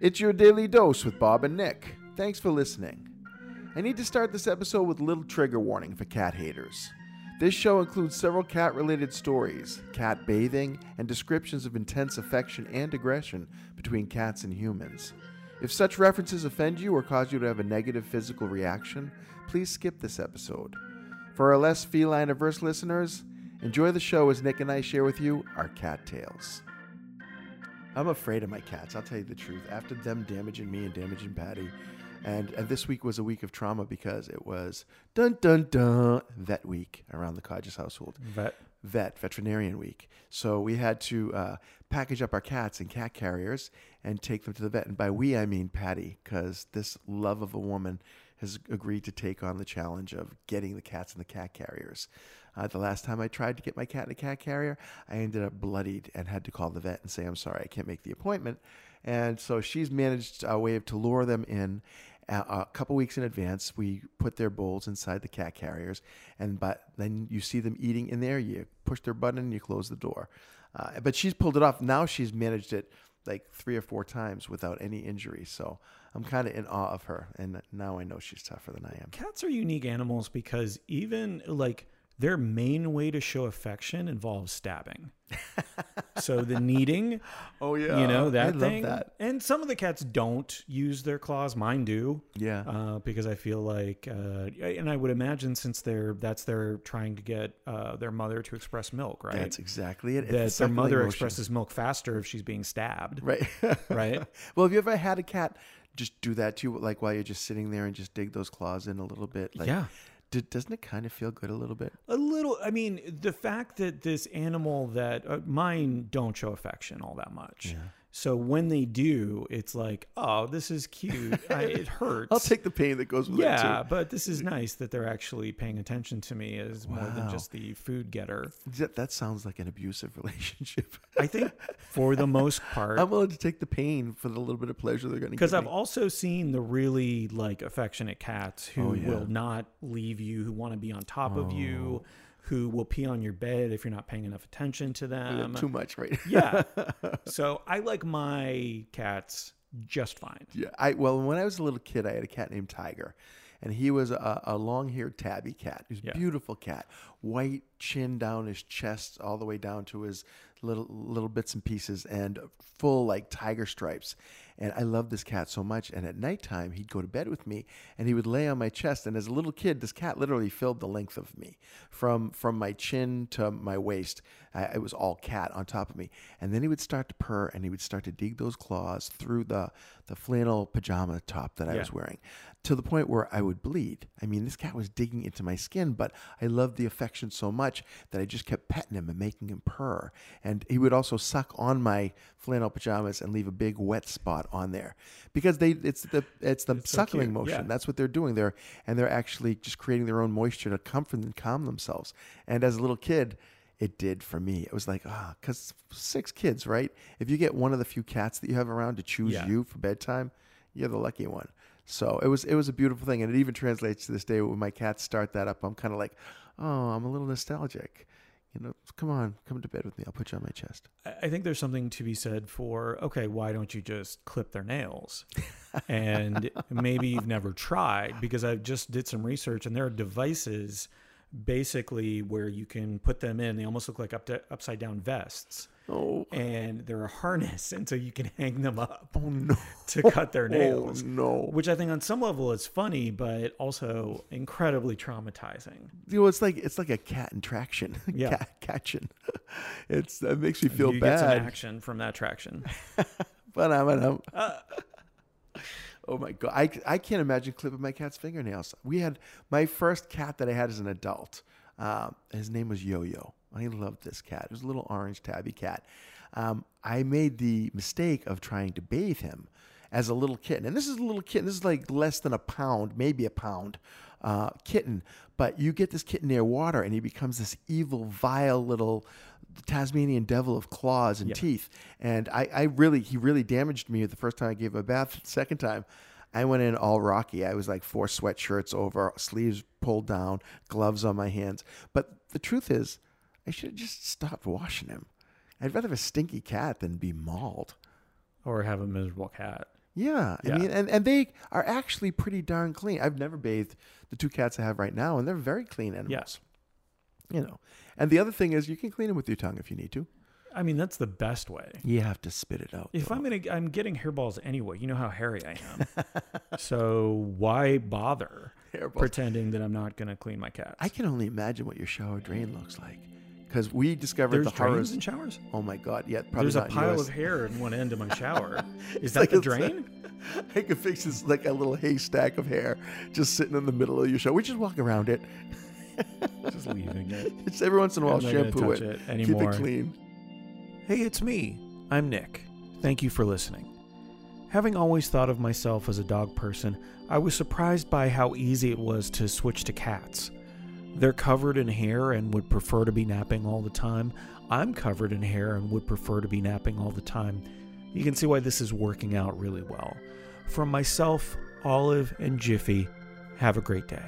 It's your daily dose with Bob and Nick. Thanks for listening. I need to start this episode with a little trigger warning for cat haters. This show includes several cat related stories, cat bathing, and descriptions of intense affection and aggression between cats and humans. If such references offend you or cause you to have a negative physical reaction, please skip this episode. For our less feline averse listeners, enjoy the show as Nick and I share with you our cat tales. I'm afraid of my cats. I'll tell you the truth. After them damaging me and damaging Patty, and and this week was a week of trauma because it was dun dun dun vet week around the Codges household. Vet. Vet veterinarian week. So we had to uh, package up our cats in cat carriers and take them to the vet. And by we I mean Patty, because this love of a woman has agreed to take on the challenge of getting the cats in the cat carriers. Uh, the last time I tried to get my cat in a cat carrier, I ended up bloodied and had to call the vet and say, I'm sorry, I can't make the appointment. And so she's managed a way to lure them in a, a couple weeks in advance. We put their bowls inside the cat carriers, and but then you see them eating in there. You push their button and you close the door. Uh, but she's pulled it off. Now she's managed it like three or four times without any injury. So I'm kind of in awe of her, and now I know she's tougher than I am. Cats are unique animals because even like their main way to show affection involves stabbing. so the kneading, Oh yeah, you know that I love thing. that. And some of the cats don't use their claws. Mine do. Yeah. Uh, because I feel like, uh, and I would imagine since they're that's they're trying to get uh, their mother to express milk, right? That's exactly it. It's that the their mother motion. expresses milk faster if she's being stabbed. Right. Right. well, have you ever had a cat just do that to you, like while you're just sitting there and just dig those claws in a little bit? Like, Yeah. D- doesn't it kind of feel good a little bit? A little. I mean, the fact that this animal that uh, mine don't show affection all that much. So when they do, it's like, oh, this is cute. I, it hurts. I'll take the pain that goes with Yeah, it Yeah, but this is nice that they're actually paying attention to me as more than just the food getter. That, that sounds like an abusive relationship. I think for the most part, I'm willing to take the pain for the little bit of pleasure they're going to because I've me. also seen the really like affectionate cats who Oh, yeah. will not leave you, who want to be on top of Oh. you, who will pee on your bed if you're not paying enough attention to them. too much, right? yeah. So I like my cats just fine. Yeah, I well, when I was a little kid, I had a cat named Tiger, and he was a, a long-haired tabby cat. He was a Yeah. beautiful cat, white chin down his chest all the way down to his little little bits and pieces, and full like tiger stripes. And I loved this cat so much. And at nighttime, he'd go to bed with me, and he would lay on my chest. And as a little kid, this cat literally filled the length of me, from from my chin to my waist. I, it was all cat on top of me. And then he would start to purr, and he would start to dig those claws through the the flannel pajama top that I Yeah. was wearing, to the point where I would bleed. I mean, this cat was digging into my skin, but I loved the affection so much that I just kept petting him and making him purr. And he would also suck on my flannel pajamas and leave a big wet spot on there because they it's the it's the so suckling cute, motion. yeah. That's what they're doing there, and they're actually just creating their own moisture to comfort and calm themselves. And as a little kid. It did for me. It was like, ah, because six kids, right? If you get one of the few cats that you have around to choose Yeah. you for bedtime, you're the lucky one. So it was it was a beautiful thing, and it even translates to this day when my cats start that up. I'm kind of like, oh, I'm a little nostalgic. You know, come on, come to bed with me. I'll put you on my chest. I think there's something to be said for okay, why don't you just clip their nails? And maybe you've never tried because I just did some research and there are devices basically where you can put them in. They almost look like up to, upside down vests. Oh, And they're a harness, and so you can hang them up oh no, to cut their oh nails. no. Which I think on some level is funny, but also incredibly traumatizing. You know, it's like it's like a cat in traction. Yeah. cat, catching. It's it makes me feel you get some bad. action from that traction. But I'm, I'm, Oh my god, I, I can't imagine clipping my cat's fingernails. We had my first cat that I had as an adult. Um, his name was Yo Yo. I loved this cat. It was a little orange tabby cat. Um, I made the mistake of trying to bathe him as a little kitten, and this is a little kitten. This is like less than a pound, maybe a pound uh, kitten. But you get this kitten near water, and he becomes this evil, vile little Tasmanian devil of claws and Yeah. teeth. And I, I really, he really damaged me the first time I gave him a bath. The second time, I went in all rocky. I was like four sweatshirts over, sleeves pulled down, gloves on my hands. But the truth is, I should have just stopped washing him. I'd rather have a stinky cat than be mauled. Or have a miserable cat. Yeah, I Yeah. mean, and, and they are actually pretty darn clean. I've never bathed the two cats I have right now, and they're very clean animals. Yes. You know, and the other thing is you can clean them with your tongue if you need to. I mean, that's the best way. You have to spit it out. If though. I'm gonna, I'm getting hairballs anyway. You know how hairy I am. so why bother Hairballs. pretending that I'm not gonna clean my cats? I can only imagine what your shower drain looks like, because we discovered There's the horrors. in showers. Oh my god! Yeah, probably There's a pile of hair in one end of my shower. Is like that the drain? I could fix this like a little haystack of hair just sitting in the middle of your shower. We just walk around it. Just leaving it. It's every once in a while shampoo it, it anymore. keep it clean. Hey, it's me. I'm Nick. Thank you for listening. Having always thought of myself as a dog person, I was surprised by how easy it was to switch to cats. They're covered in hair and would prefer to be napping all the time. I'm covered in hair and would prefer to be napping all the time. You can see why this is working out really well. From myself, Olive, and Jiffy, have a great day.